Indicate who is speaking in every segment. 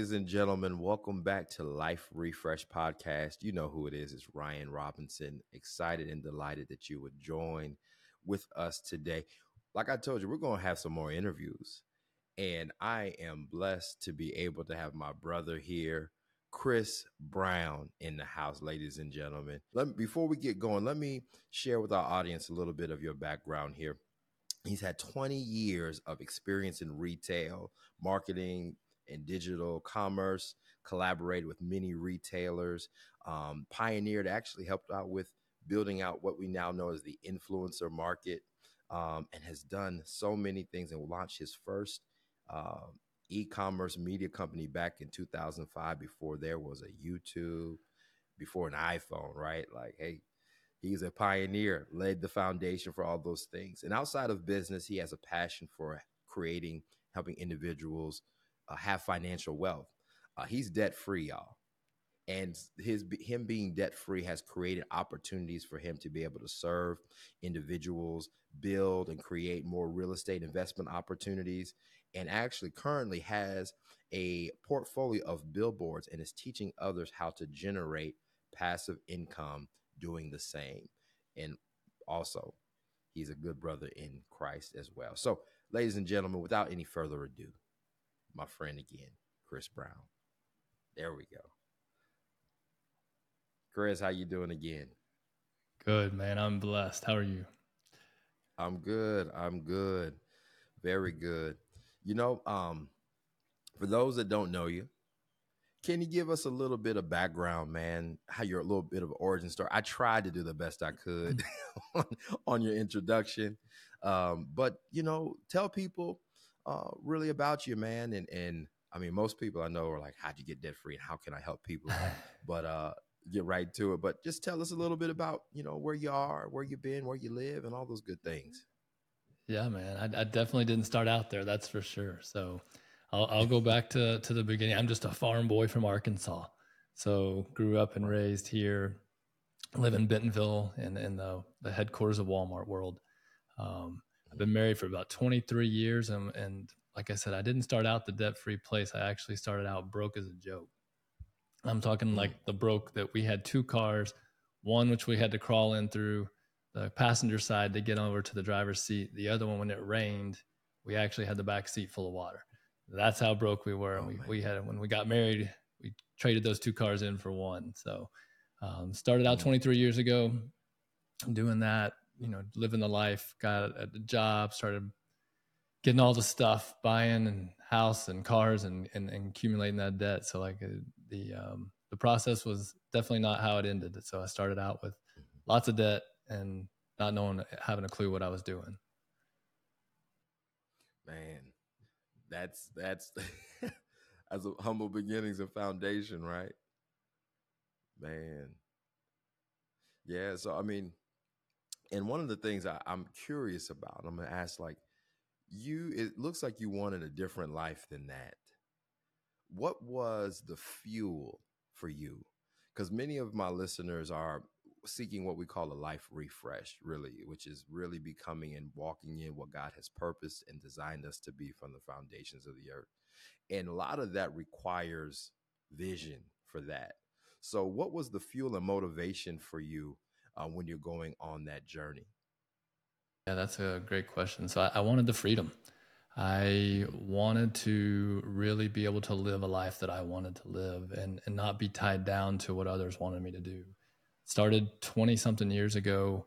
Speaker 1: ladies and gentlemen. Welcome back to Life Refresh Podcast. You know who it is. It's Ryan Robinson. Excited and delighted that you would join with us today. Like I told you, we're going to have some more interviews. And I am blessed to be able to have my brother here, Chris Brown, in the house, ladies and gentlemen. Let me, before we get going, let me share with our audience a little bit of your background here. He's had 20 years of experience in retail, marketing, and digital commerce, collaborated with many retailers, um, pioneered, actually helped out with building out what we now know as the influencer market, um, and has done so many things and launched his first uh, e-commerce media company back in 2005 before there was a YouTube, before an iPhone, right? Like, hey, he's a pioneer, led the foundation for all those things. And outside of business, he has a passion for creating, helping individuals uh, have financial wealth. Uh, he's debt free, y'all. And his him being debt free has created opportunities for him to be able to serve individuals, build and create more real estate investment opportunities, and actually currently has a portfolio of billboards and is teaching others how to generate passive income doing the same. And also, he's a good brother in Christ as well. So, ladies and gentlemen, without any further ado, my friend again, Chris Brown. There we go. Chris, how you doing again?
Speaker 2: Good, man. I'm blessed. How are you?
Speaker 1: I'm good. I'm good. Very good. You know, um, for those that don't know you, can you give us a little bit of background, man? How you're a little bit of origin story. I tried to do the best I could on, on, your introduction, um, but you know, tell people uh, really about you, man. And and I mean, most people I know are like, "How'd you get debt free?" and "How can I help people?" but uh, get right to it. But just tell us a little bit about you know where you are, where you've been, where you live, and all those good things.
Speaker 2: Yeah, man. I, I definitely didn't start out there. That's for sure. So I'll, I'll go back to to the beginning. I'm just a farm boy from Arkansas. So grew up and raised here. Live in Bentonville in in the the headquarters of Walmart World. Um, I've been married for about 23 years, and, and like I said, I didn't start out the debt free place. I actually started out broke as a joke. I'm talking like mm. the broke that we had two cars, one which we had to crawl in through the passenger side to get over to the driver's seat. The other one, when it rained, we actually had the back seat full of water. That's how broke we were. Oh, we, we had when we got married, we traded those two cars in for one. So um, started out mm. 23 years ago doing that, you know, living the life, got a job, started getting all the stuff, buying and house and cars and, and, and accumulating that debt. So like uh, the, um, the process was definitely not how it ended. So I started out with lots of debt and not knowing, having a clue what I was doing.
Speaker 1: Man, that's, that's as a humble beginnings and foundation, right? Man. Yeah. So, I mean, and one of the things I, I'm curious about, I'm to ask like, you it looks like you wanted a different life than that. What was the fuel for you? Because many of my listeners are seeking what we call a life refresh really which is really becoming and walking in what god has purposed and designed us to be from the foundations of the earth. And a lot of that requires vision for that. So what was the fuel and motivation for you uh, when you're going on that journey
Speaker 2: yeah, that's a great question. So I, I wanted the freedom. I wanted to really be able to live a life that I wanted to live and, and not be tied down to what others wanted me to do. Started 20 something years ago.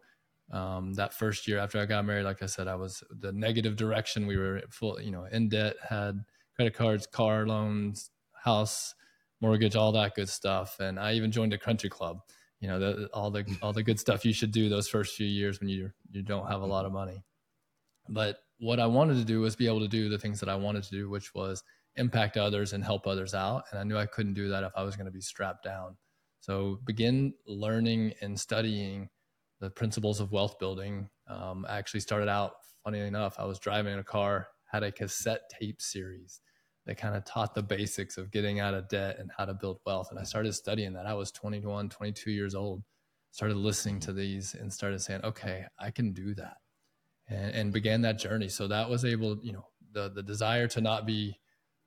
Speaker 2: Um, that first year after I got married, like I said, I was the negative direction. We were full, you know, in debt, had credit cards, car loans, house, mortgage, all that good stuff. And I even joined a country club you know the, all the all the good stuff you should do those first few years when you you don't have a lot of money. But what i wanted to do was be able to do the things that i wanted to do which was impact others and help others out. And i knew i couldn't do that if i was going to be strapped down. So begin learning and studying the principles of wealth building. Um, i actually started out funny enough i was driving in a car had a cassette tape series that kind of taught the basics of getting out of debt and how to build wealth. And I started studying that. I was 21, 22 years old, started listening to these and started saying, okay, I can do that. And, and began that journey. So that was able, you know, the, the desire to not be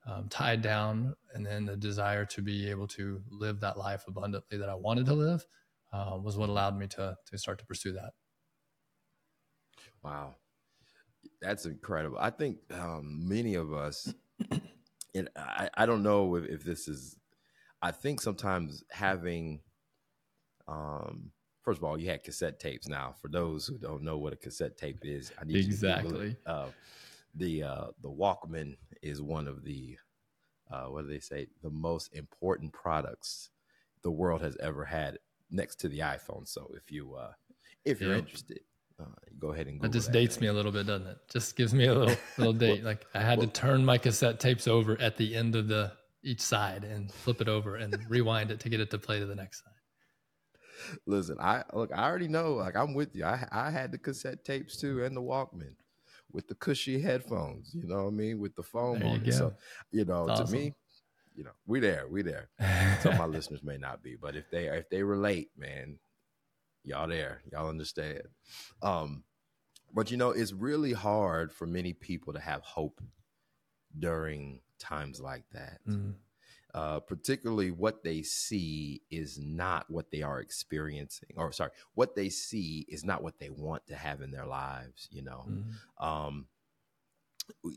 Speaker 2: um, tied down, and then the desire to be able to live that life abundantly that I wanted to live uh, was what allowed me to to start to pursue that.
Speaker 1: Wow, that's incredible. I think um, many of us, and I, I don't know if, if this is, I think sometimes having, um, first of all, you had cassette tapes. Now, for those who don't know what a cassette tape is,
Speaker 2: I need exactly.
Speaker 1: You uh, the uh, the Walkman is one of the uh, what do they say? The most important products the world has ever had, next to the iPhone. So if you uh, if you're yep. interested, uh, go ahead and Google
Speaker 2: it just
Speaker 1: that
Speaker 2: dates
Speaker 1: thing.
Speaker 2: me a little bit, doesn't it? Just gives me a little little date. Like I had well, to turn my cassette tapes over at the end of the each side and flip it over and rewind it to get it to play to the next side.
Speaker 1: Listen, I look. I already know. Like I'm with you. I I had the cassette tapes too and the Walkman with the cushy headphones. You know what I mean? With the phone on it. So you know, That's to me, you know, we there, we there. Some of my listeners may not be, but if they if they relate, man, y'all there, y'all understand. Um, but you know, it's really hard for many people to have hope during times like that. Mm uh, particularly what they see is not what they are experiencing or sorry what they see is not what they want to have in their lives you know mm-hmm. um,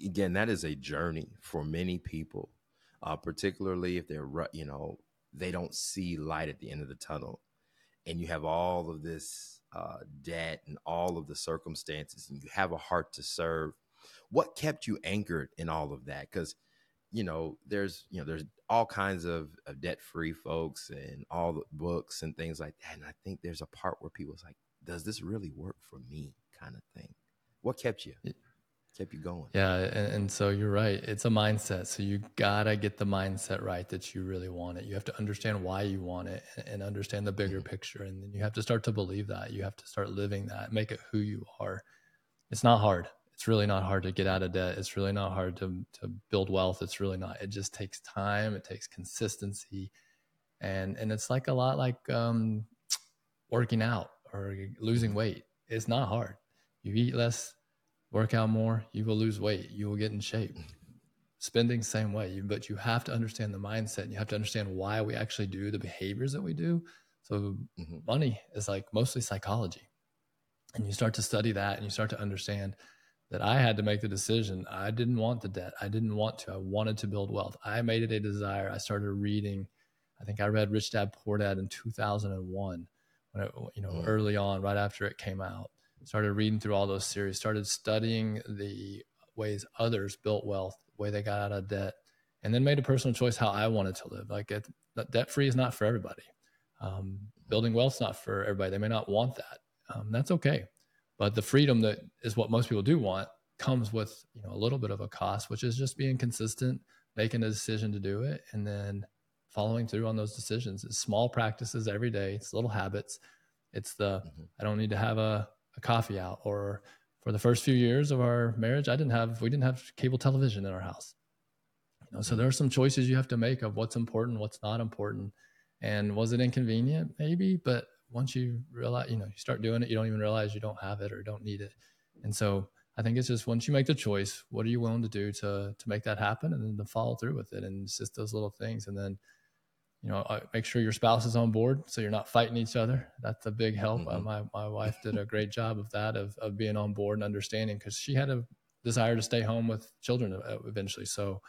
Speaker 1: again that is a journey for many people uh, particularly if they're you know they don't see light at the end of the tunnel and you have all of this uh, debt and all of the circumstances and you have a heart to serve what kept you anchored in all of that because you know, there's you know, there's all kinds of, of debt free folks and all the books and things like that. And I think there's a part where people's like, does this really work for me? Kind of thing. What kept you? Kept you going.
Speaker 2: Yeah, and, and, so you're right. It's a mindset. So you gotta get the mindset right that you really want it. You have to understand why you want it and understand the bigger mm-hmm. picture. And then you have to start to believe that. You have to start living that, make it who you are. It's not hard it's really not hard to get out of debt. It's really not hard to, to build wealth. It's really not. It just takes time. It takes consistency, and and it's like a lot like um, working out or losing weight. It's not hard. You eat less, work out more, you will lose weight. You will get in shape. Spending same way, but you have to understand the mindset. And you have to understand why we actually do the behaviors that we do. So mm-hmm. money is like mostly psychology, and you start to study that, and you start to understand that I had to make the decision. I didn't want the debt. I didn't want to. I wanted to build wealth. I made it a desire. I started reading. I think I read Rich Dad Poor Dad in 2001, when it, you know, mm. early on, right after it came out. Started reading through all those series. Started studying the ways others built wealth, the way they got out of debt, and then made a personal choice how I wanted to live. Like debt free is not for everybody. Um, building wealth's not for everybody. They may not want that. Um, that's okay. But the freedom that is what most people do want comes with you know a little bit of a cost, which is just being consistent, making a decision to do it, and then following through on those decisions. It's small practices every day. It's little habits. It's the mm-hmm. I don't need to have a, a coffee out or for the first few years of our marriage, I didn't have we didn't have cable television in our house. You know, so there are some choices you have to make of what's important, what's not important. And was it inconvenient? Maybe, but once you realize, you know, you start doing it, you don't even realize you don't have it or don't need it. And so I think it's just once you make the choice, what are you willing to do to to make that happen, and then to follow through with it. And it's just those little things, and then you know, uh, make sure your spouse is on board so you're not fighting each other. That's a big help. Uh, mm-hmm. My my wife did a great job of that of of being on board and understanding because she had a desire to stay home with children uh, eventually. So,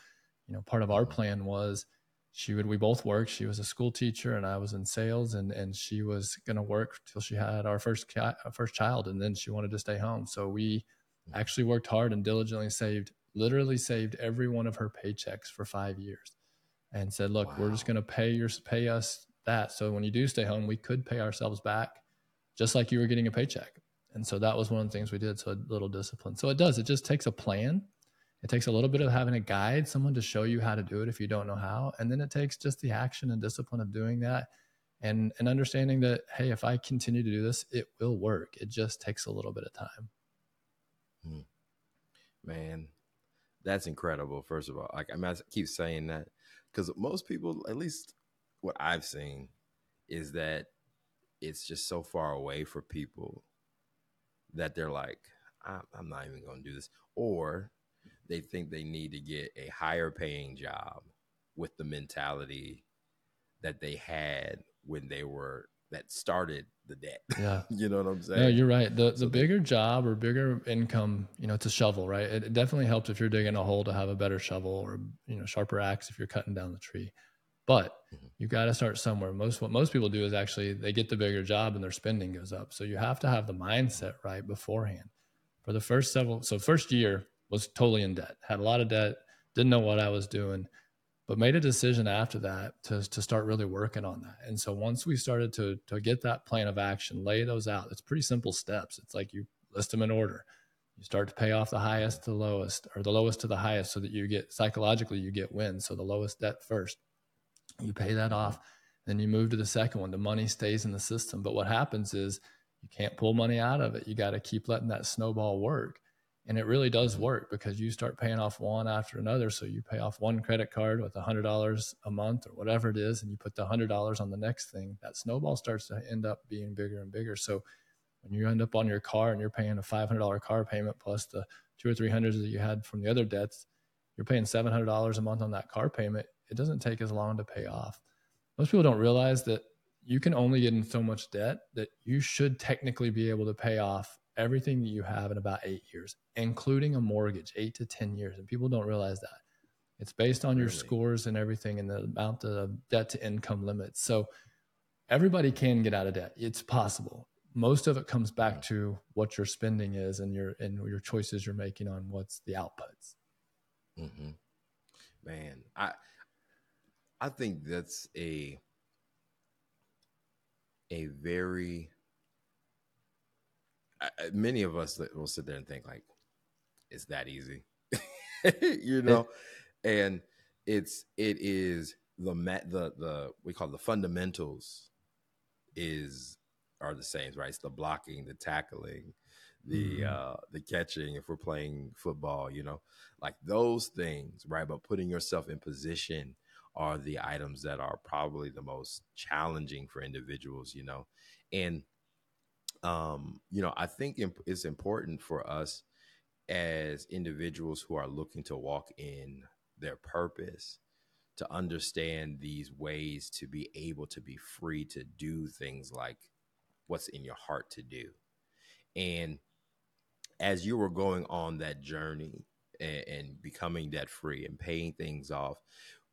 Speaker 2: you know, part of our mm-hmm. plan was she would we both worked she was a school teacher and i was in sales and and she was going to work till she had our first first child and then she wanted to stay home so we actually worked hard and diligently saved literally saved every one of her paychecks for 5 years and said look wow. we're just going to pay your pay us that so when you do stay home we could pay ourselves back just like you were getting a paycheck and so that was one of the things we did so a little discipline so it does it just takes a plan it takes a little bit of having a guide, someone to show you how to do it if you don't know how. And then it takes just the action and discipline of doing that and, and understanding that, hey, if I continue to do this, it will work. It just takes a little bit of time.
Speaker 1: Hmm. Man, that's incredible. First of all, like I, mean, I keep saying that because most people, at least what I've seen, is that it's just so far away for people that they're like, I'm not even going to do this. Or they think they need to get a higher paying job with the mentality that they had when they were that started the debt.
Speaker 2: Yeah.
Speaker 1: you know what I'm saying?
Speaker 2: No, you're right. The the bigger job or bigger income, you know, it's a shovel, right? It, it, definitely helps if you're digging a hole to have a better shovel or you know, sharper axe if you're cutting down the tree. But mm-hmm. you got to start somewhere. Most what most people do is actually they get the bigger job and their spending goes up. So you have to have the mindset right beforehand. For the first several so first year, was totally in debt, had a lot of debt, didn't know what I was doing, but made a decision after that to, to start really working on that. And so once we started to, to get that plan of action, lay those out, it's pretty simple steps. It's like you list them in order. You start to pay off the highest to the lowest or the lowest to the highest so that you get psychologically, you get wins. So the lowest debt first, you pay that off. Then you move to the second one. The money stays in the system. But what happens is you can't pull money out of it. You got to keep letting that snowball work. And it really does mm-hmm. work because you start paying off one after another. So you pay off one credit card with a hundred dollars a month or whatever it is, and you put the hundred dollars on the next thing. That snowball starts to end up being bigger and bigger. So when you end up on your car and you're paying a five hundred dollar car payment plus the two or three hundreds that you had from the other debts, you're paying seven hundred dollars a month on that car payment. It doesn't take as long to pay off. Most people don't realize that you can only get in so much debt that you should technically be able to pay off everything that you have in about eight years, including a mortgage, eight to 10 years. And people don't realize that. It's based on your scores and everything and the amount of debt to income limits. So everybody can get out of debt. It's possible. Most of it comes back to what your spending is and your and your choices you're making on what's the outputs.
Speaker 1: Mm-hmm. Man, I I think that's a a very many of us will sit there and think like, it's that easy, you know, and it's it is the met the the we call it the fundamentals is are the same, right? It's the blocking, the tackling, the mm-hmm. uh the catching if we're playing football, you know, like those things, right? But putting yourself in position are the items that are probably the most challenging for individuals, you know. And um, you know, I think it's important for us as individuals who are looking to walk in their purpose to understand these ways to be able to be free to do things like what's in your heart to do. And as you were going on that journey and, and becoming debt free and paying things off,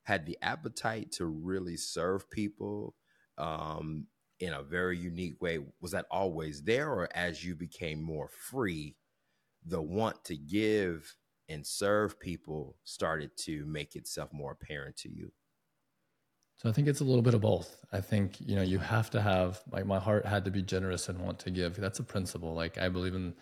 Speaker 1: had the appetite to really serve people um, in a very unique way was that always there or as you became more free the want to give and serve people started to make itself more apparent to you?
Speaker 2: So i think it's a little bit of both. I think you know you have to have like my heart had to be generous and want to give. That's a principle. Like i believe in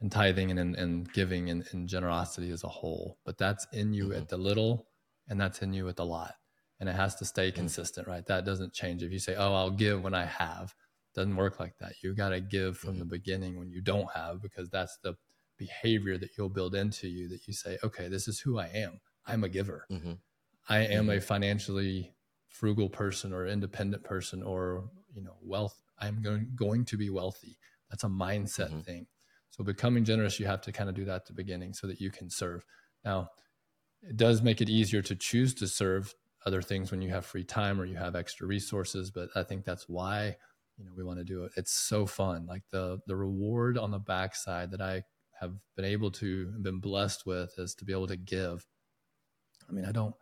Speaker 2: in tithing and in, and giving and, and generosity as a whole but that's in you mm-hmm. at the little and that's in you at the lot and it has to stay mm. consistent, right? That doesn't change. If you say, "Oh, I'll give when I have," doesn't work like that. You got to give from mm-hmm. the beginning when you don't have because that's the behavior that you'll build into you that you say, "Okay, this is who I am. I'm a giver. Mm-hmm. I am mm-hmm. a financially frugal person or independent person or, you know, wealth I'm going going to be wealthy." That's a mindset mm-hmm. thing. So becoming generous, you have to kind of do that at the beginning so that you can serve. Now, it does make it easier to choose to serve other things when you have free time or you have extra resources but i think that's why you know we want to do it. It's so fun. Like the the reward on the backside that i have been able to been blessed with is to be able to give. I mean i don't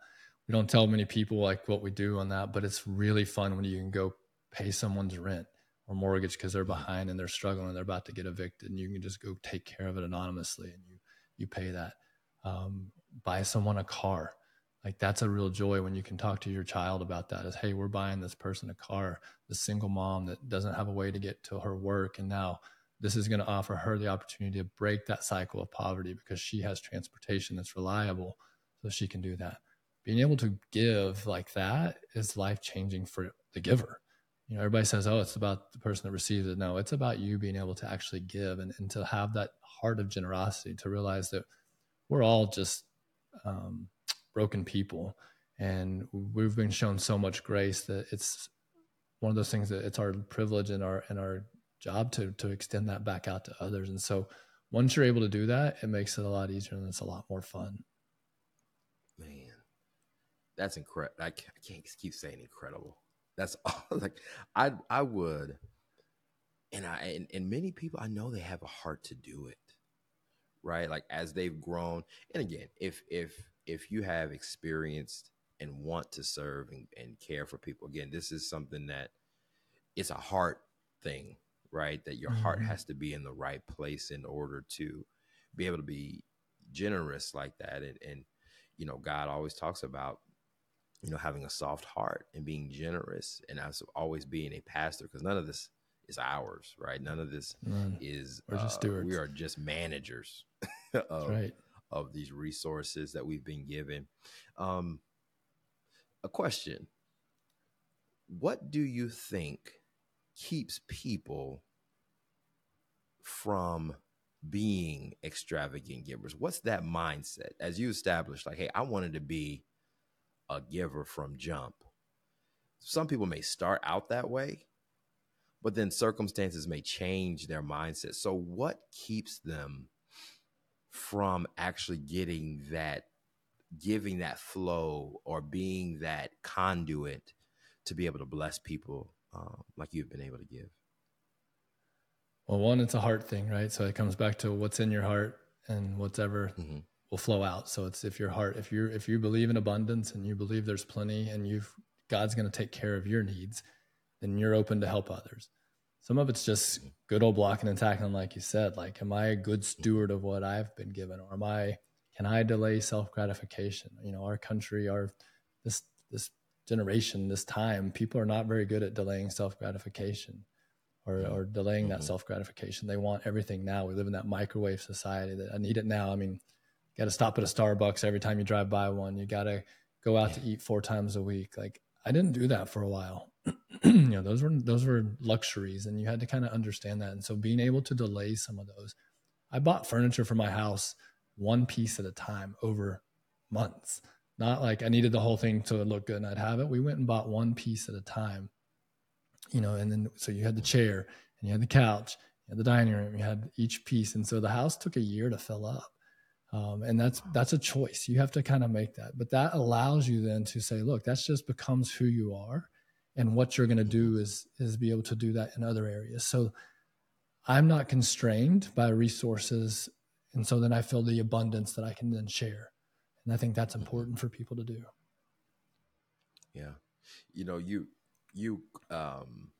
Speaker 2: we don't tell many people like what we do on that but it's really fun when you can go pay someone's rent or mortgage because they're behind and they're struggling and they're about to get evicted and you can just go take care of it anonymously and you you pay that. Um, buy someone a car like that's a real joy when you can talk to your child about that is hey we're buying this person a car the single mom that doesn't have a way to get to her work and now this is going to offer her the opportunity to break that cycle of poverty because she has transportation that's reliable so she can do that. Being able to give like that is life changing for the giver. You know everybody says oh it's about the person that receives it. No it's about you being able to actually give and, and to have that heart of generosity to realize that we're all just um, broken people and we've been shown so much grace that it's one of those things that it's our privilege and our and our job to to extend that back out to others and so once you're able to do that, it makes it a lot easier and it's a lot more fun.
Speaker 1: Man, that's incredible. I can't keep saying incredible. That's all. like I I would, and I and, and many people I know they have a heart to do it, right? Like as they've grown. And again, if if if you have experienced and want to serve and, and care for people, again, this is something that it's a heart thing, right? That your mm-hmm. heart has to be in the right place in order to be able to be generous like that. And, and you know, God always talks about, you know, having a soft heart and being generous and as always being a pastor, because none of this is ours, right? None of this is
Speaker 2: We're just uh, stewards.
Speaker 1: we are just managers of, right. Of these resources that we've been given. Um, a question. What do you think keeps people from being extravagant givers? What's that mindset as you established, like, hey, I wanted to be a giver from jump? Some people may start out that way, but then circumstances may change their mindset. So, what keeps them from actually getting that, giving that flow or being that conduit to be able to bless people um, like you've been able to give?
Speaker 2: Well, one, it's a heart thing, right? So it comes back to what's in your heart and whatever mm-hmm. will flow out. So it's if your heart, if you if you believe in abundance and you believe there's plenty and you've God's going to take care of your needs, then you're open to help others. Some of it's just good old blocking and tackling, like you said. Like, am I a good steward of what I've been given, or am I? Can I delay self gratification? You know, our country, our this this generation, this time, people are not very good at delaying self gratification or, or delaying mm-hmm. that self gratification. They want everything now. We live in that microwave society that I need it now. I mean, you got to stop at a Starbucks every time you drive by one. You got to go out yeah. to eat four times a week. Like I didn't do that for a while. you know, those were those were luxuries, and you had to kind of understand that. And so, being able to delay some of those, I bought furniture for my house one piece at a time over months not like I needed the whole thing to look good and I'd have it. We went and bought one piece at a time, you know, and then so you had the chair and you had the couch, you had the dining room, you had each piece. And so the house took a year to fill up. Um, and that's that's a choice. You have to kind of make that. But that allows you then to say, look, that's just becomes who you are. And what you're gonna do is is be able to do that in other areas. So I'm not constrained by resources. And so then I feel the abundance that I can then share and I think that's important for people to do.
Speaker 1: Yeah. You know, you you um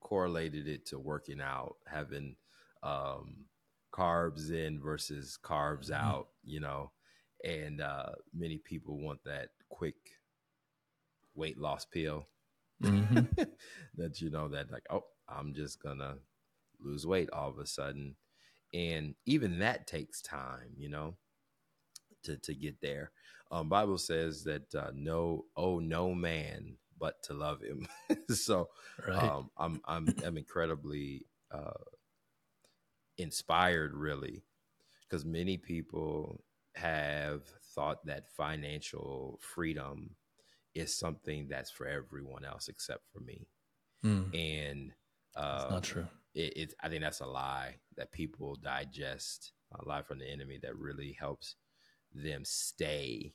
Speaker 1: correlated it to working out, having um carbs in versus carbs mm-hmm. out, you know, and uh many people want that quick weight loss pill. Mm-hmm. that you know that like, oh, I'm just gonna lose weight all of a sudden. And even that takes time, you know to to get there. Um, Bible says that uh, no, oh no man but to love him. so right. um, I'm I'm I'm incredibly uh, inspired, really, because many people have thought that financial freedom is something that's for everyone else except for me, mm. and
Speaker 2: uh, not true.
Speaker 1: It, it, I think that's a lie that people digest, a lie from the enemy that really helps them stay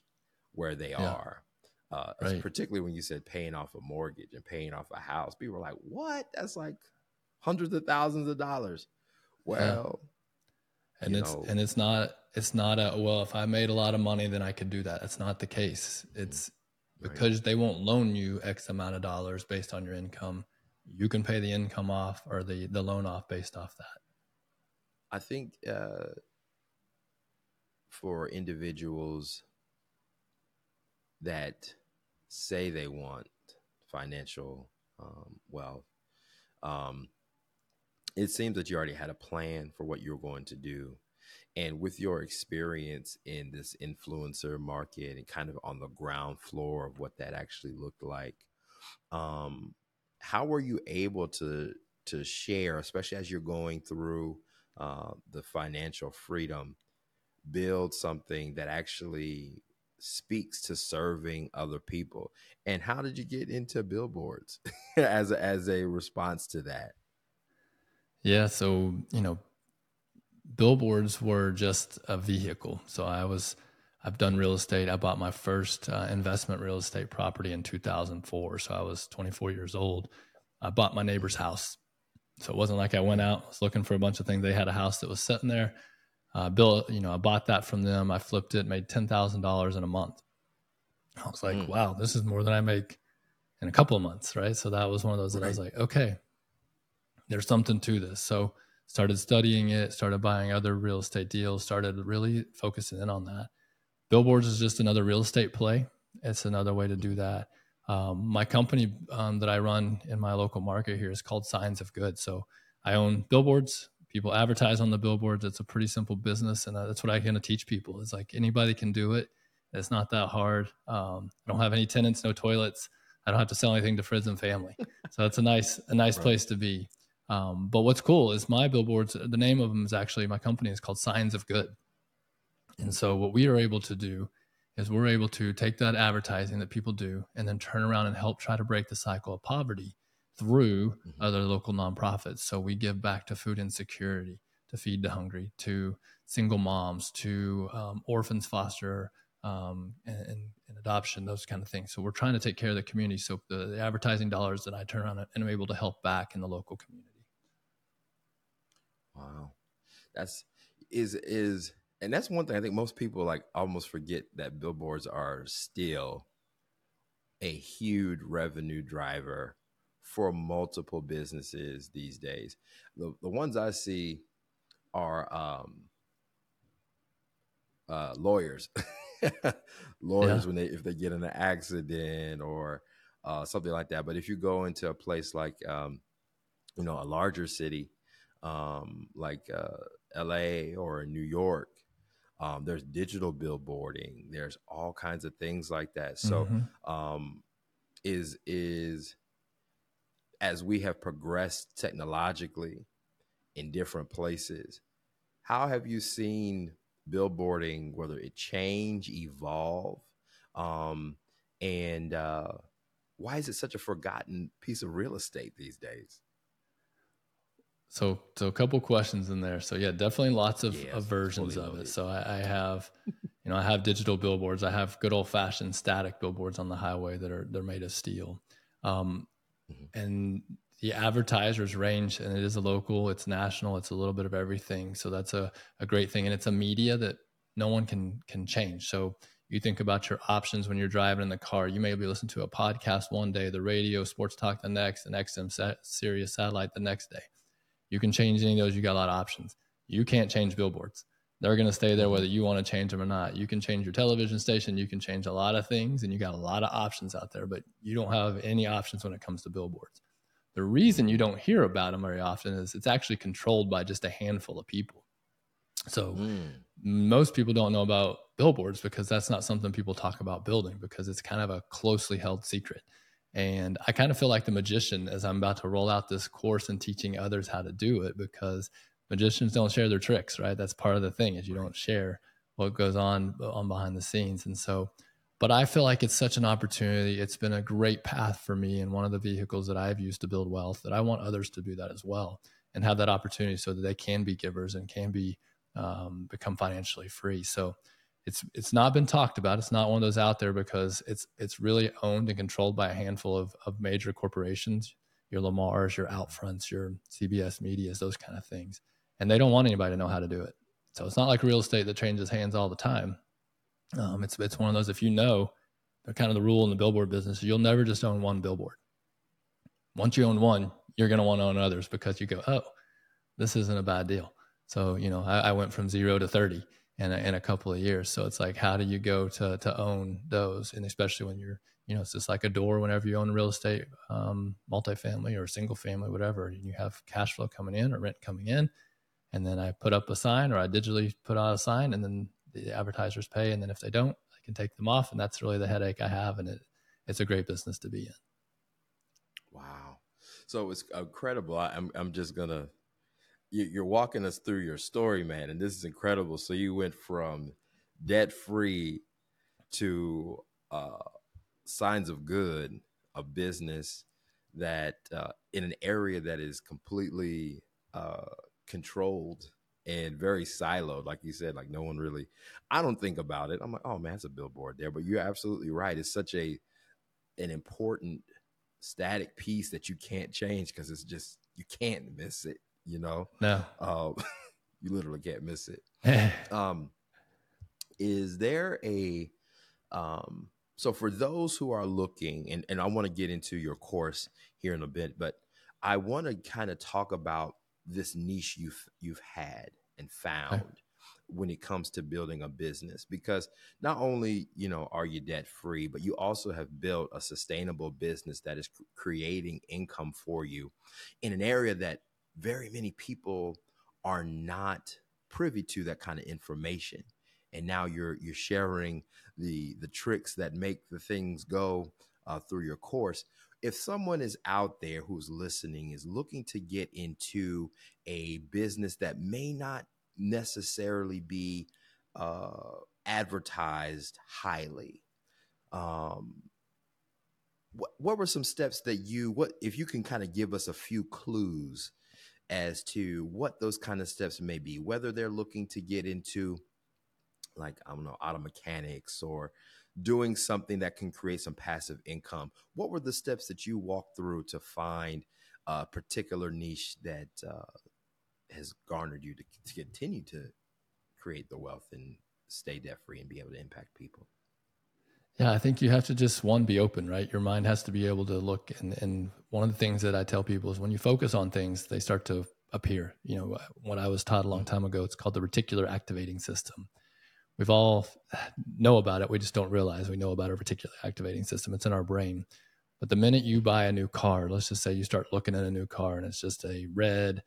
Speaker 1: where they yeah. are. Uh, right. Particularly when you said paying off a mortgage and paying off a house, people were like, "What? That's like hundreds of thousands of dollars." Well,
Speaker 2: yeah. and it's know, and it's not it's not a well. If I made a lot of money, then I could do that. It's not the case. It's right. because they won't loan you X amount of dollars based on your income. You can pay the income off or the the loan off based off that.
Speaker 1: I think uh, for individuals that say they want financial um, wealth. Um, it seems that you already had a plan for what you're going to do. And with your experience in this influencer market and kind of on the ground floor of what that actually looked like, um, how were you able to to share, especially as you're going through uh, the financial freedom build something that actually speaks to serving other people? And how did you get into billboards as a, as a response to that?
Speaker 2: Yeah so you know billboards were just a vehicle. So I was, I've done real estate. I bought my first uh, investment real estate property in 2004. So I was 24 years old. I bought my neighbor's house. So it wasn't like I went out, was looking for a bunch of things. They had a house that was sitting there. Uh, built, you know, I bought that from them. I flipped it, made ten thousand dollars in a month. I was like, mm. wow, this is more than I make in a couple of months, right? So that was one of those that right. I was like, okay, there's something to this. So started studying it, started buying other real estate deals, started really focusing in on that. Billboards is just another real estate play. It's another way to do that. Um, my company um, that I run in my local market here is called Signs of Good. So I own billboards. People advertise on the billboards. It's a pretty simple business, and that's what I kind of teach people. It's like anybody can do it. It's not that hard. Um, I don't have any tenants, no toilets. I don't have to sell anything to friends and family. So it's a nice, a nice right. place to be. Um, but what's cool is my billboards. The name of them is actually my company is called Signs of Good. And so what we are able to do is we're able to take that advertising that people do and then turn around and help try to break the cycle of poverty through mm-hmm. other local nonprofits. So we give back to food insecurity, to feed the hungry, to single moms, to um, orphans foster um, and, and, adoption, those kind of things. So we're trying to take care of the community. So the, the advertising dollars that I turn around and I'm able to help back in the local community.
Speaker 1: Wow, that's is is and that's one thing I think most people like almost forget that billboards are still a huge revenue driver for multiple businesses these days. The the ones I see are um, uh, lawyers. lawyers yeah. when they if they get in an accident or uh, something like that. But if you go into a place like um, you know a larger city um, like uh, L.A. or New York, um, there's digital billboarding. There's all kinds of things like that. So mm-hmm. um, is is as we have progressed technologically in different places, how have you seen billboarding, whether it change, evolve, um, and uh, why is it such a forgotten piece of real estate these days?
Speaker 2: So, so a couple questions in there. So, yeah, definitely lots of, yes, of versions of it. So, I, I have, you know, I have digital billboards. I have good old fashioned static billboards on the highway that are they're made of steel, um, mm-hmm. and the advertisers range and it is a local it's national it's a little bit of everything so that's a, a great thing and it's a media that no one can can change so you think about your options when you're driving in the car you may be listening to a podcast one day the radio sports talk the next and xm set, sirius satellite the next day you can change any of those you got a lot of options you can't change billboards they're going to stay there whether you want to change them or not you can change your television station you can change a lot of things and you got a lot of options out there but you don't have any options when it comes to billboards the reason you don't hear about them very often is it's actually controlled by just a handful of people. So mm. most people don't know about billboards because that's not something people talk about building because it's kind of a closely held secret. And I kind of feel like the magician as I'm about to roll out this course and teaching others how to do it because magicians don't share their tricks, right? That's part of the thing is you don't share what goes on on behind the scenes. And so but I feel like it's such an opportunity. It's been a great path for me and one of the vehicles that I've used to build wealth that I want others to do that as well and have that opportunity so that they can be givers and can be um, become financially free. So it's it's not been talked about. It's not one of those out there because it's it's really owned and controlled by a handful of, of major corporations, your Lamar's, your Outfronts, your CBS Medias, those kind of things. And they don't want anybody to know how to do it. So it's not like real estate that changes hands all the time. Um, it's it's one of those if you know the kind of the rule in the billboard business, you'll never just own one billboard. Once you own one, you're going to want to own others because you go, oh, this isn't a bad deal. So you know, I, I went from zero to thirty in a, in a couple of years. So it's like, how do you go to to own those? And especially when you're, you know, it's just like a door. Whenever you own real estate, um, multifamily or single family, whatever, and you have cash flow coming in or rent coming in, and then I put up a sign or I digitally put out a sign, and then the advertisers pay, and then if they don't, I can take them off, and that's really the headache I have, and it it's a great business to be in.
Speaker 1: Wow, so it's incredible. I, I'm I'm just gonna you're walking us through your story, man, and this is incredible. So you went from debt free to uh, signs of good, a business that uh, in an area that is completely uh, controlled and very siloed, like you said. Like no one really. I don't think about it. I'm like, oh man, it's a billboard there. But you're absolutely right. It's such a an important static piece that you can't change because it's just you can't miss it. You know.
Speaker 2: No.
Speaker 1: Uh, you literally can't miss it. um, is there a um, so for those who are looking, and, and I want to get into your course here in a bit, but I want to kind of talk about this niche you've you've had and found okay. when it comes to building a business because not only you know are you debt free but you also have built a sustainable business that is creating income for you in an area that very many people are not privy to that kind of information. And now you're you're sharing the the tricks that make the things go uh, through your course. If someone is out there who's listening is looking to get into a business that may not necessarily be uh, advertised highly um, what, what were some steps that you what if you can kind of give us a few clues as to what those kind of steps may be whether they're looking to get into like I don't know auto mechanics or doing something that can create some passive income. What were the steps that you walked through to find a particular niche that uh, has garnered you to, to continue to create the wealth and stay debt free and be able to impact people?
Speaker 2: Yeah, I think you have to just one be open, right? Your mind has to be able to look and and one of the things that I tell people is when you focus on things, they start to appear. You know, what I was taught a long mm-hmm. time ago, it's called the reticular activating system we've all know about it. We just don't realize we know about our reticular activating system. It's in our brain. But the minute you buy a new car, let's just say you start looking at a new car and it's just a red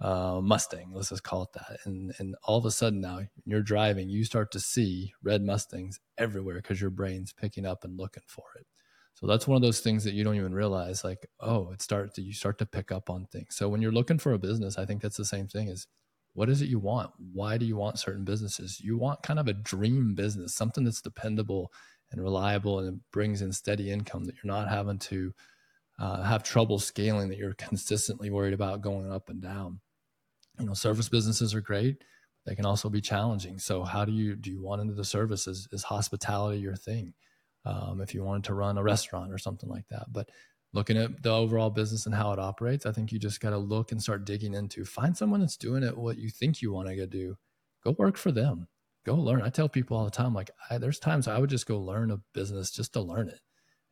Speaker 2: uh, Mustang, let's just call it that. And, and all of a sudden now you're driving, you start to see red Mustangs everywhere because your brain's picking up and looking for it. So that's one of those things that you don't even realize like, oh, it starts, you start to pick up on things. So when you're looking for a business, I think that's the same thing is what is it you want? Why do you want certain businesses? You want kind of a dream business, something that's dependable and reliable and brings in steady income that you're not having to uh, have trouble scaling, that you're consistently worried about going up and down. You know, service businesses are great. They can also be challenging. So, how do you do you want into the services? Is hospitality your thing? Um, if you wanted to run a restaurant or something like that, but looking at the overall business and how it operates, I think you just got to look and start digging into find someone that's doing it what you think you want to do. Go work for them. Go learn. I tell people all the time, like, I, there's times I would just go learn a business just to learn it.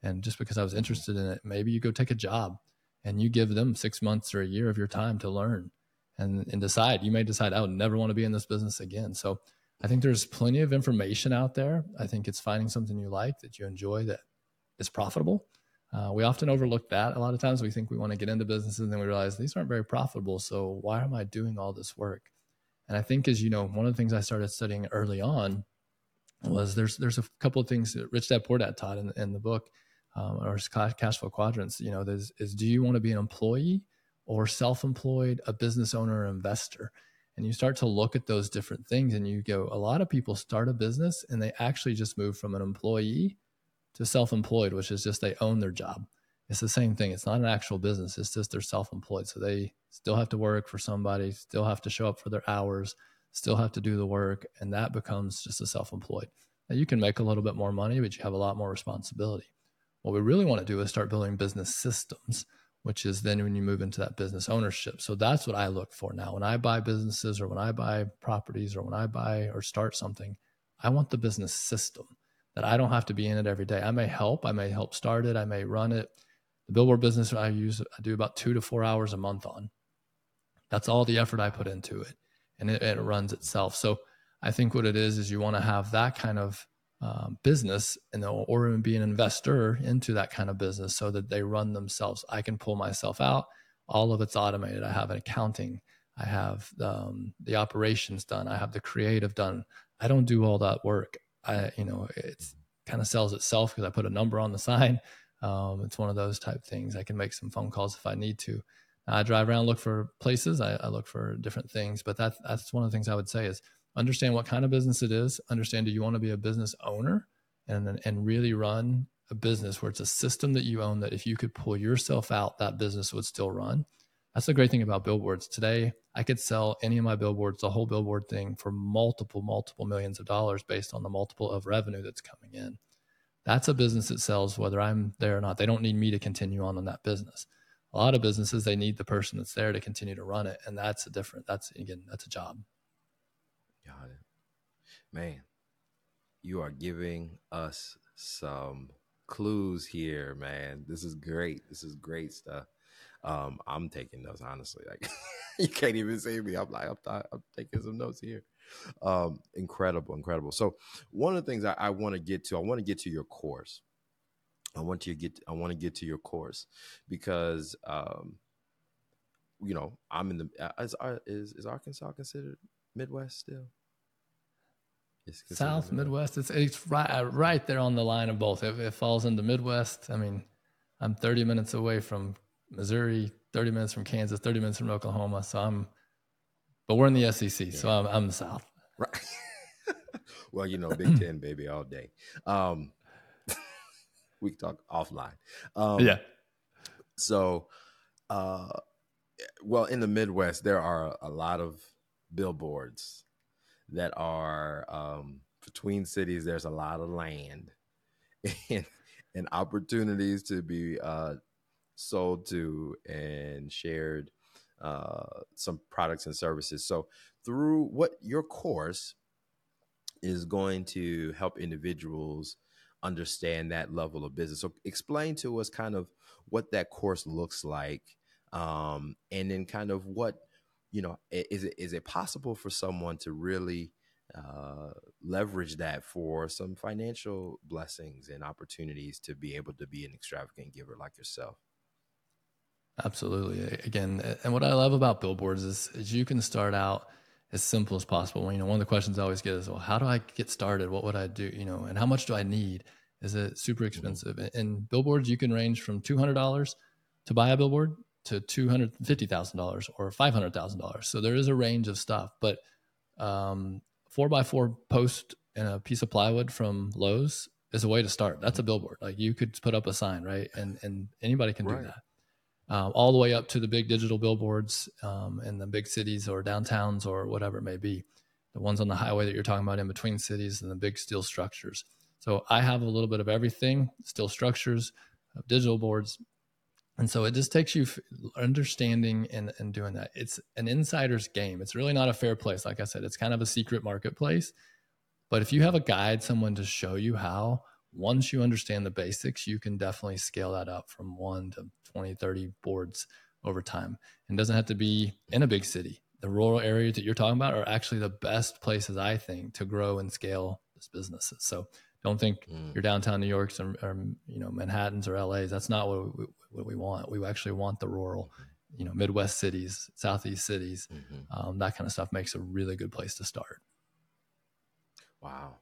Speaker 2: And just because I was interested in it, maybe you go take a job and you give them six months or a year of your time to learn and, and decide. You may decide, I would never want to be in this business again. So I think there's plenty of information out there. I think it's finding something you like that you enjoy that is profitable uh, we often overlook that. A lot of times we think we want to get into businesses and then we realize these aren't very profitable. So why am I doing all this work? And I think as you know, one of the things I started studying early on was there's there's a couple of things that Rich Dad Poor Dad taught in, in the book um, or cash flow quadrants. You know, there's is do you want to be an employee or self-employed, a business owner, or investor? And you start to look at those different things, and you go. A lot of people start a business and they actually just move from an employee to self-employed, which is just they own their job. It's the same thing. It's not an actual business. It's just they're self-employed. So they still have to work for somebody, still have to show up for their hours, still have to do the work, and that becomes just a self-employed. Now you can make a little bit more money, but you have a lot more responsibility. What we really want to do is start building business systems, which is then when you move into that business ownership. So that's what I look for now. When I buy businesses or when I buy properties or when I buy or start something, I want the business system that I don't have to be in it every day. I may help, I may help start it, I may run it. The billboard business I use, I do about two to four hours a month on. That's all the effort I put into it, and it, it runs itself. So I think what it is is you want to have that kind of um, business, and or even be an investor into that kind of business, so that they run themselves. I can pull myself out. All of it's automated. I have an accounting. I have um, the operations done. I have the creative done. I don't do all that work. I, you know, it's kind of sells itself because I put a number on the sign. Um, it's one of those type things. I can make some phone calls if I need to. I drive around, look for places. I, I look for different things, but that's that's one of the things I would say is understand what kind of business it is. Understand do you want to be a business owner and and really run a business where it's a system that you own that if you could pull yourself out, that business would still run. That's the great thing about billboards. Today, I could sell any of my billboards, the whole billboard thing, for multiple, multiple millions of dollars based on the multiple of revenue that's coming in. That's a business that sells whether I'm there or not. They don't need me to continue on in that business. A lot of businesses, they need the person that's there to continue to run it. And that's a different, that's again, that's a job.
Speaker 1: Man, you are giving us some clues here, man. This is great. This is great stuff. Um, I'm taking notes honestly. Like you can't even see me. I'm like I'm, th- I'm taking some notes here. Um, incredible, incredible. So one of the things I, I want to get to, I want to get to your course. I want to get. I want to get to your course because, um, you know, I'm in the. Uh, is is, is Arkansas considered Midwest still?
Speaker 2: South Midwest. It's it's right uh, right there on the line of both. It, it falls into Midwest. I mean, I'm 30 minutes away from Missouri, 30 minutes from Kansas, 30 minutes from Oklahoma. So I'm, but we're in the SEC, yeah. so I'm, I'm the South.
Speaker 1: Right. well, you know, Big Ten, baby, all day. Um, we can talk offline. Um,
Speaker 2: yeah.
Speaker 1: So, uh, well, in the Midwest, there are a lot of billboards that are um, between cities. There's a lot of land and, and opportunities to be uh, sold to and shared uh, some products and services. So through what your course is going to help individuals understand that level of business. So explain to us kind of what that course looks like, um, and then kind of what you know is it is it possible for someone to really uh, leverage that for some financial blessings and opportunities to be able to be an extravagant giver like yourself
Speaker 2: Absolutely. Again, and what I love about billboards is, is you can start out as simple as possible. You know, one of the questions I always get is, well, how do I get started? What would I do? You know, and how much do I need? Is it super mm-hmm. expensive? And billboards, you can range from two hundred dollars to buy a billboard to two hundred fifty thousand dollars or five hundred thousand dollars. So there is a range of stuff. But um, four by four post and a piece of plywood from Lowe's is a way to start. That's a billboard. Like you could put up a sign, right? And and anybody can right. do that um, all the way up to the big digital billboards um, in the big cities or downtowns or whatever it may be. The ones on the highway that you're talking about in between cities and the big steel structures. So I have a little bit of everything steel structures, uh, digital boards. And so it just takes you understanding and, and doing that. It's an insider's game. It's really not a fair place. Like I said, it's kind of a secret marketplace. But if you have a guide, someone to show you how, once you understand the basics, you can definitely scale that up from one to 20, 30 boards over time. And doesn't have to be in a big city. The rural areas that you're talking about are actually the best places, I think, to grow and scale this businesses. So don't think mm. your downtown New York's or, or, you know Manhattan's or LA's. That's not what we, what we want. We actually want the rural, you know, Midwest cities, Southeast cities. Mm-hmm. Um, that kind of stuff makes a really good place to start.
Speaker 1: Wow,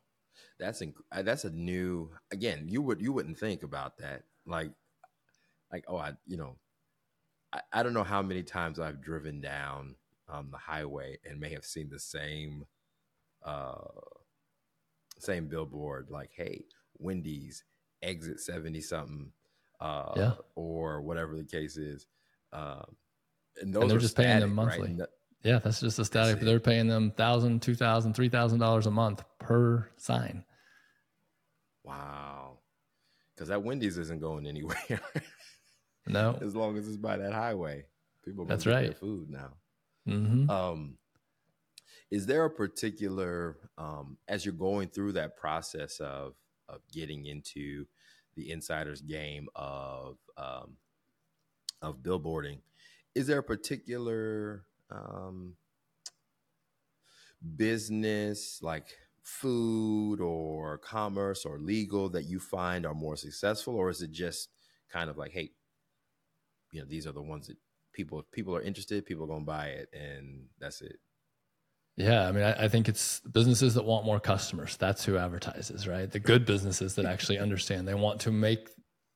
Speaker 1: that's inc- uh, that's a new again. You would you wouldn't think about that. Like like oh I you know I, I don't know how many times I've driven down um, the highway and may have seen the same uh same billboard like hey Wendy's exit 70 something uh yeah. or whatever the case is um and and they're just static, paying them monthly
Speaker 2: right? yeah that's just a static they're paying them thousand two thousand three thousand dollars a month per sign
Speaker 1: wow because that Wendy's isn't going anywhere
Speaker 2: No,
Speaker 1: as long as it's by that highway, people
Speaker 2: that's right.
Speaker 1: food now.
Speaker 2: Mm-hmm.
Speaker 1: Um, is there a particular um, as you're going through that process of of getting into the insider's game of um, of billboarding? Is there a particular um, business like food or commerce or legal that you find are more successful, or is it just kind of like, hey, you know these are the ones that people people are interested people are to buy it and that's it
Speaker 2: yeah i mean I, I, think it's businesses that want more customers. That's who advertises right? The good businesses that actually understand. They want to make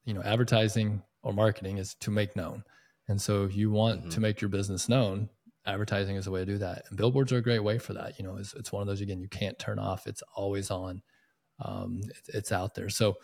Speaker 2: you know advertising or marketing is to make known. And so if you want mm-hmm. to make your business known advertising is a way to do that. And billboards are a great way for that. You know it's, it's one of those again you can't turn off. It's always on. Um, it, it's out there. So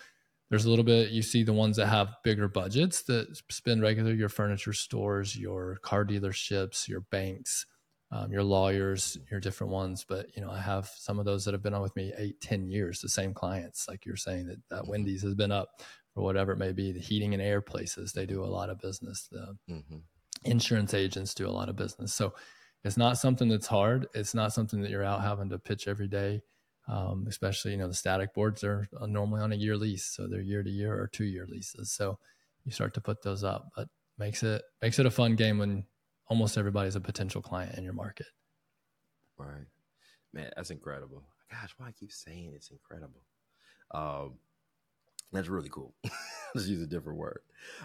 Speaker 2: there's a little bit you see the ones that have bigger budgets that spend regular your furniture stores, your car dealerships, your banks, um, your lawyers, your different ones. But you know, I have some of those that have been on with me eight, ten years, the same clients, like you're saying that, that mm-hmm. Wendy's has been up or whatever it may be. The heating and air places, they do a lot of business. The mm-hmm. insurance agents do a lot of business. So it's not something that's hard. It's not something that you're out having to pitch every day. Um, especially, you know, the static boards are normally on a year lease, so they're year to year or two year leases. So you start to put those up, but makes it makes it a fun game when almost everybody's a potential client in your market.
Speaker 1: Right, man, that's incredible. Gosh, why I keep saying it's incredible. Um, that's really cool. Let's use a different word.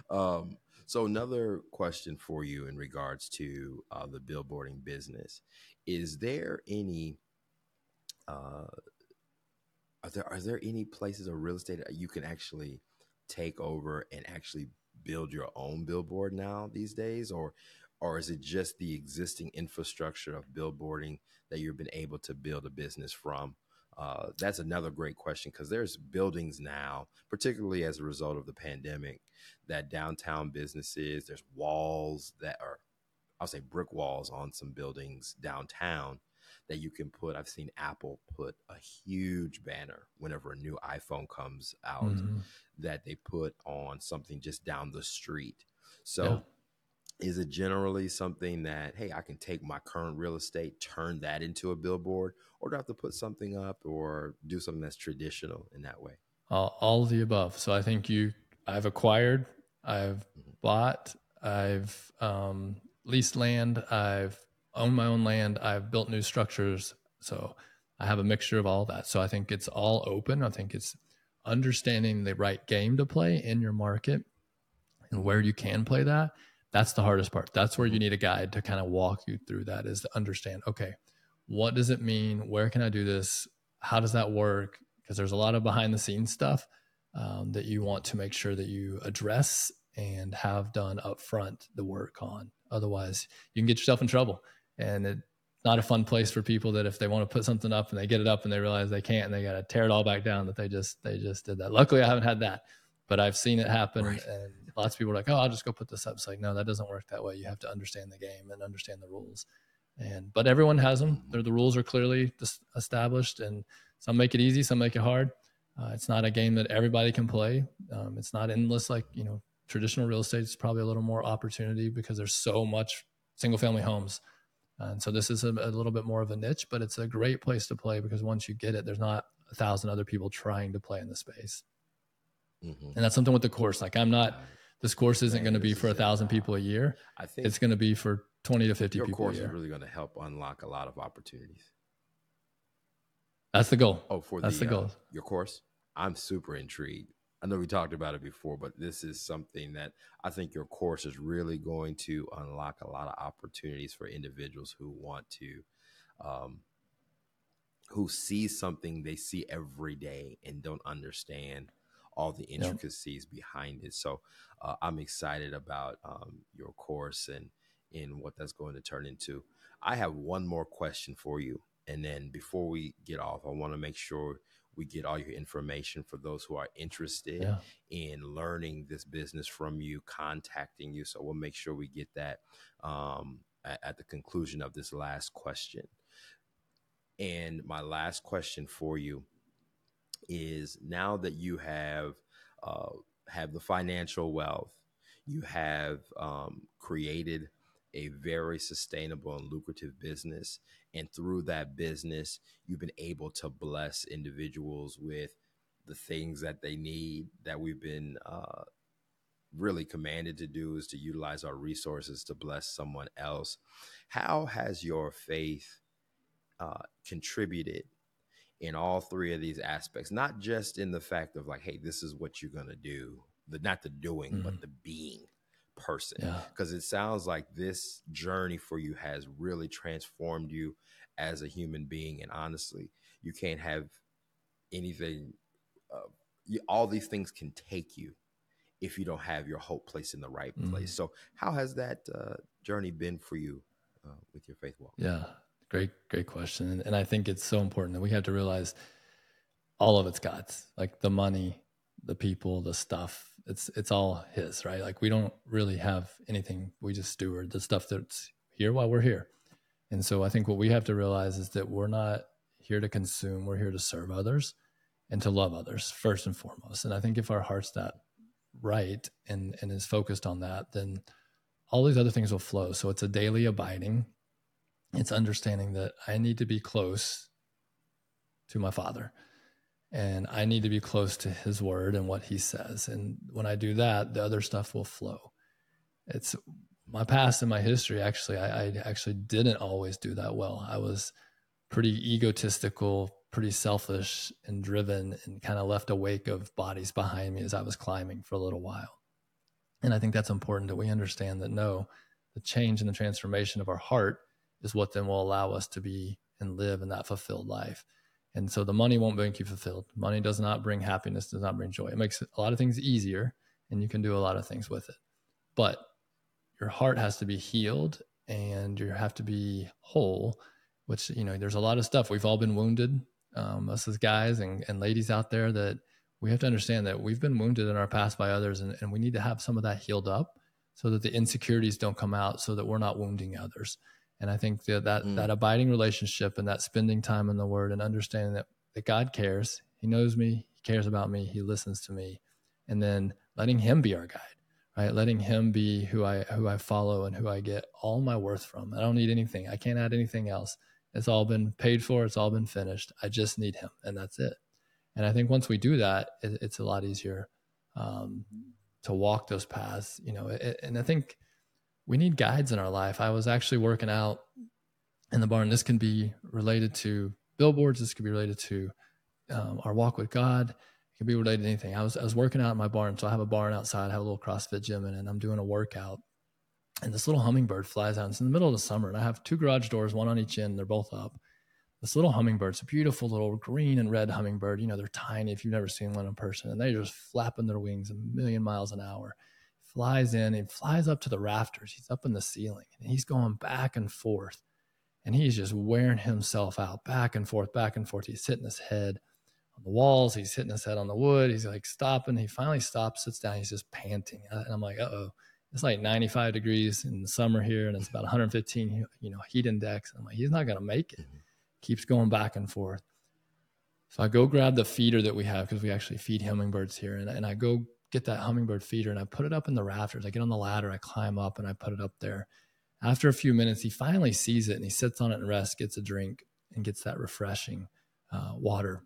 Speaker 1: Um, so another question for you in regards to uh, the billboarding business: Is there any uh, are there are there any places or real estate you can actually take over and actually build your own billboard now these days, or or is it just the existing infrastructure of billboarding that you've been able to build a business from? Uh, that's another great question because there's buildings now, particularly as a result of the pandemic, that downtown businesses, there's walls that are, I'll say brick walls on some buildings downtown that you can put. I've seen Apple put a huge banner whenever a new iPhone comes out mm-hmm. that they put on something just down the street. So, yeah is it generally something that hey i can take my current real estate turn that into a billboard or do i have to put something up or do something that's traditional in that way?
Speaker 2: All, all of the above. So i think you i've acquired i've mm-hmm. bought i've um, leased land i've owned my own land i've built new structures. So i have a mixture of all of that. So i think it's all open. I think it's understanding the right game to play in your market and where you can play that that's the hardest part. That's where you need a guide to kind of walk you through that is to understand okay what does it mean? Where can i do this? How does that work? Because there's a lot of behind the scenes stuff um, that you want to make sure that you address and have done upfront the work on. Otherwise you can get yourself in trouble. And it's not a fun place for people that if they want to put something up and they get it up and they realize they can't and they got to tear it all back down that they just they just did that. Luckily i haven't had that but i've seen it happen right. and lots of people are like, oh, I'll just go put this up. It's like, no, that doesn't work that way. You have to understand the game and understand the rules. And but everyone has them. They're, the rules are clearly established, and some make it easy, some make it hard. Uh, it's not a game that everybody can play. Um, it's not endless like you know traditional real estate. It's probably a little more opportunity because there's so much single family homes. And so this is a, a, little bit more of a niche, but it's a great place to play because once you get it, there's not a thousand other people trying to play in the space. Mm-hmm. And that's something with the course. Like I'm not this course isn't going to be for a thousand people a year. I think it's going to be for 20 to 50
Speaker 1: your
Speaker 2: people.
Speaker 1: Your course is really going to help unlock a lot of opportunities.
Speaker 2: That's the goal.
Speaker 1: Oh, for
Speaker 2: that's
Speaker 1: the,
Speaker 2: the goal. Uh,
Speaker 1: your course. I'm super intrigued. I know we talked about it before, but this is something that I think your course is really going to unlock a lot of opportunities for individuals who want to, um, who see something they see every day and don't understand all the intricacies yep. behind it. So uh, I'm excited about um, your course and in what that's going to turn into. I have one more question for you, and then before we get off, I want to make sure we get all your information for those who are interested yeah. in learning this business from you, contacting you. So we'll make sure we get that um, at, at the conclusion of this last question. And my last question for you is now that you have uh, have the financial wealth, you have um, created a very sustainable and lucrative business, and through that business, you've been able to bless individuals with the things that they need that we've been uh, really commanded to do is to utilize our resources to bless someone else. How has your faith uh, contributed in all three of these aspects, not just in the fact of like, hey, this is what you're gonna do, the not the doing, mm-hmm. but the being person. Because yeah. it sounds like this journey for you has really transformed you as a human being. And honestly, you can't have anything. Uh, you, all these things can take you if you don't have your hope placed in the right mm-hmm. place. So, how has that uh, journey been for you uh, with your faith walk?
Speaker 2: Yeah, Great, great question. And, and I think it's so important that we have to realize all of it's God's, like the money, the people, the stuff. It's it's all his, right? Like we don't really have anything. We just steward the stuff that's here while we're here. And so I think what we have to realize is that we're not here to consume, we're here to serve others and to love others first and foremost. And I think if our heart's that right and and is focused on that, then all these other things will flow. So it's a daily abiding. It's understanding that I need to be close to my father and I need to be close to his word and what he says. And when I do that, the other stuff will flow. It's my past and my history. Actually, I, I actually didn't always do that well. I was pretty egotistical, pretty selfish and driven, and kind of left a wake of bodies behind me as I was climbing for a little while. And I think that's important that we understand that no, the change and the transformation of our heart is what then will allow us to be and live in that fulfilled life. And so the money won't make you fulfilled. Money does not bring happiness, does not bring joy. It makes a lot of things easier and you can do a lot of things with it. But your heart has to be healed and you have to be whole, which, you know, there's a lot of stuff. We've all been wounded, um, us as guys and, and ladies out there, that we have to understand that we've been wounded in our past by others and, and we need to have some of that healed up so that the insecurities don't come out so that we're not wounding others. And I think that that, mm. that abiding relationship and that spending time in the word and understanding that, that God cares, he knows me, he cares about me, he listens to me. And then letting him be our guide, right? Letting him be who I who I follow and who I get all my worth from. I don't need anything. I can't add anything else. It's all been paid for, it's all been finished. I just need him and that's it. And I think once we do that, it, it's a lot easier um, to walk those paths, you know. It, and I think we need guides in our life. I was actually working out in the barn. This can be related to billboards. This could be related to um, our walk with God. It can be related to anything. I was I was working out in my barn, so I have a barn outside. I have a little CrossFit gym in it, and I'm doing a workout. And this little hummingbird flies out. It's in the middle of the summer, and I have two garage doors, one on each end. They're both up. This little hummingbird, it's a beautiful little green and red hummingbird. You know, they're tiny if you've never seen one in person, and they're just flapping their wings a million miles an hour flies in and flies up to the rafters. He's up in the ceiling and he's going back and forth. And he's just wearing himself out back and forth, back and forth. He's hitting his head on the walls. He's hitting his head on the wood. He's like stopping. He finally stops, sits down. He's just panting. And I'm like, uh oh. It's like 95 degrees in the summer here, and it's about 115, you know, heat index. I'm like, he's not going to make it. Keeps going back and forth. So I go grab the feeder that we have because we actually feed hummingbirds here, and, and I go get that hummingbird feeder and I put it up in the rafters. I get on the ladder, I climb up and I put it up there. After a few minutes, he finally sees it and he sits on it and rests, gets a drink, and gets that refreshing uh, water.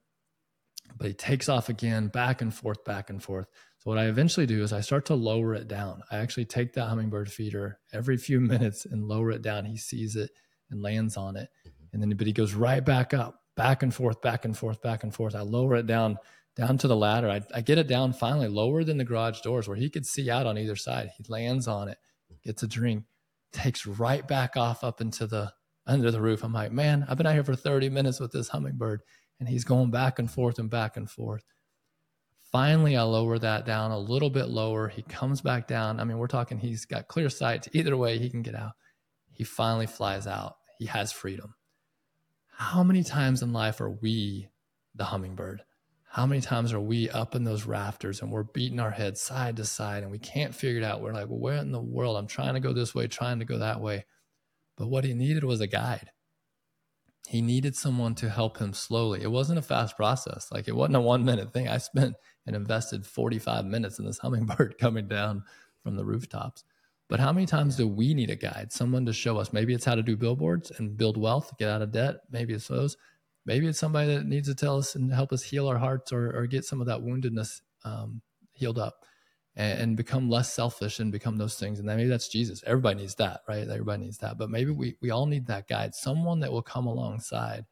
Speaker 2: But he takes off again, back and forth, back and forth. So, what I eventually do is I start to lower it down. I actually take that hummingbird feeder every few minutes and lower it down. He sees it and lands on it. Mm-hmm. And then, but he goes right back up, back and forth, back and forth, back and forth. I lower it down down to the ladder. I, I get it down finally lower than the garage doors where he could see out on either side. He lands on it, gets a drink, takes right back off up into the under the roof. I'm like, man, I've been out here for 30 minutes with this hummingbird, and he's going back and forth and back and forth. Finally, I lower that down a little bit lower. He comes back down. I mean, we're talking he's got clear sight. Either way, he can get out. He finally flies out. He has freedom. How many times in life are we the hummingbird? How many times are we up in those rafters and we're beating our heads side to side and we can't figure it out? We're like, well, where in the world? I'm trying to go this way, trying to go that way. But what he needed was a guide. He needed someone to help him slowly. It wasn't a fast process. Like it wasn't a one minute thing. I spent and invested 45 minutes in this hummingbird coming down from the rooftops. But how many times do we need a guide? Someone to show us. Maybe it's how to do billboards and build wealth, get out of debt. Maybe it's those. Maybe it's somebody that needs to tell us and help us heal our hearts or, or get some of that woundedness um, healed up and, and, become less selfish and become those things. And then maybe that's Jesus. Everybody needs that, right? Everybody needs that. But maybe we, we all need that guide, someone that will come alongside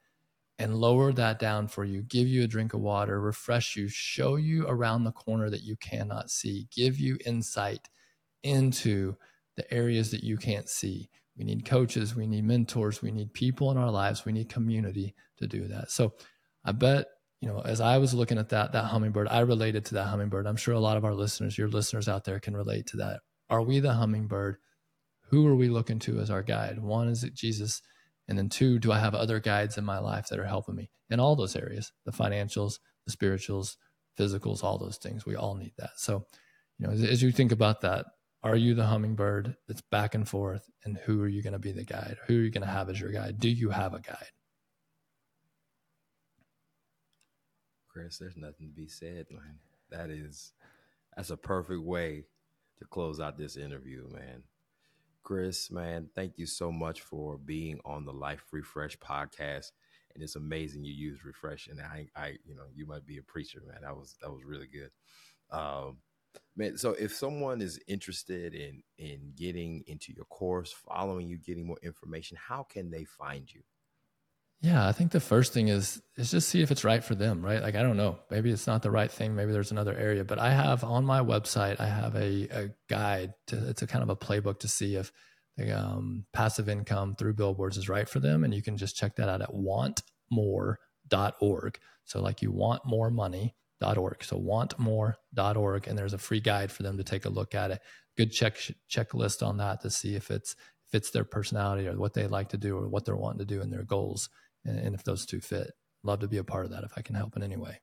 Speaker 2: and lower that down for you, give you a drink of water, refresh you, show you around the corner that you cannot see, give you insight into the areas that you can't see. We need coaches, we need mentors, we need people in our lives, we need community to do that. So I bet, you know, as I was looking at that that hummingbird, I related to that hummingbird. I'm sure a lot of our listeners, your listeners out there can relate to that. Are we the hummingbird? Who are we looking to as our guide? One is it Jesus, and then two, do I have other guides in my life that are helping me in all those areas, the financials, the spirituals, physicals, all those things. We all need that. So, you know, as, as you think about that, are you the hummingbird that's back and forth? And who are you going to be the guide? Who are you going to have as your guide? Do you have a guide?
Speaker 1: Chris, there's nothing to be said, man. That is that's a perfect way to close out this interview, man. Chris, man, thank you so much for being on the Life Refresh podcast. And it's amazing you use refresh. And I, I, you know, you might be a preacher, man. That was that was really good. Um, man, so if someone is interested in in getting into your course, following you, getting more information, how can they find you?
Speaker 2: Yeah, I think the first thing is is just see if it's right for them, right? Like I don't know, maybe it's not the right thing, maybe there's another area, but I have on my website, I have a, a guide to it's a kind of a playbook to see if the um, passive income through billboards is right for them, and you can just check that out at wantmore.org. So like you want more money.org. So wantmore.org, and there's a free guide for them to take a look at it. Good check checklist on that to see if it's fits their personality or what they like to do or what they're wanting to do and their goals and, and if those two fit. Love to be a part of that if I can help in any way.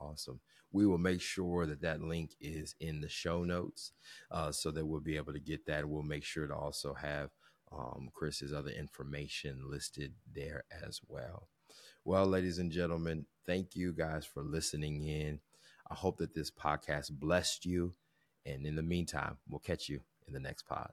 Speaker 1: Awesome. We will make sure that that link is in the show notes uh, so that we'll be able to get that. We'll make sure to also have um, Chris's other information listed there as well. Well, ladies and gentlemen, thank you guys for listening in. I hope that this podcast blessed you. And in the meantime, we'll catch you in the next pod.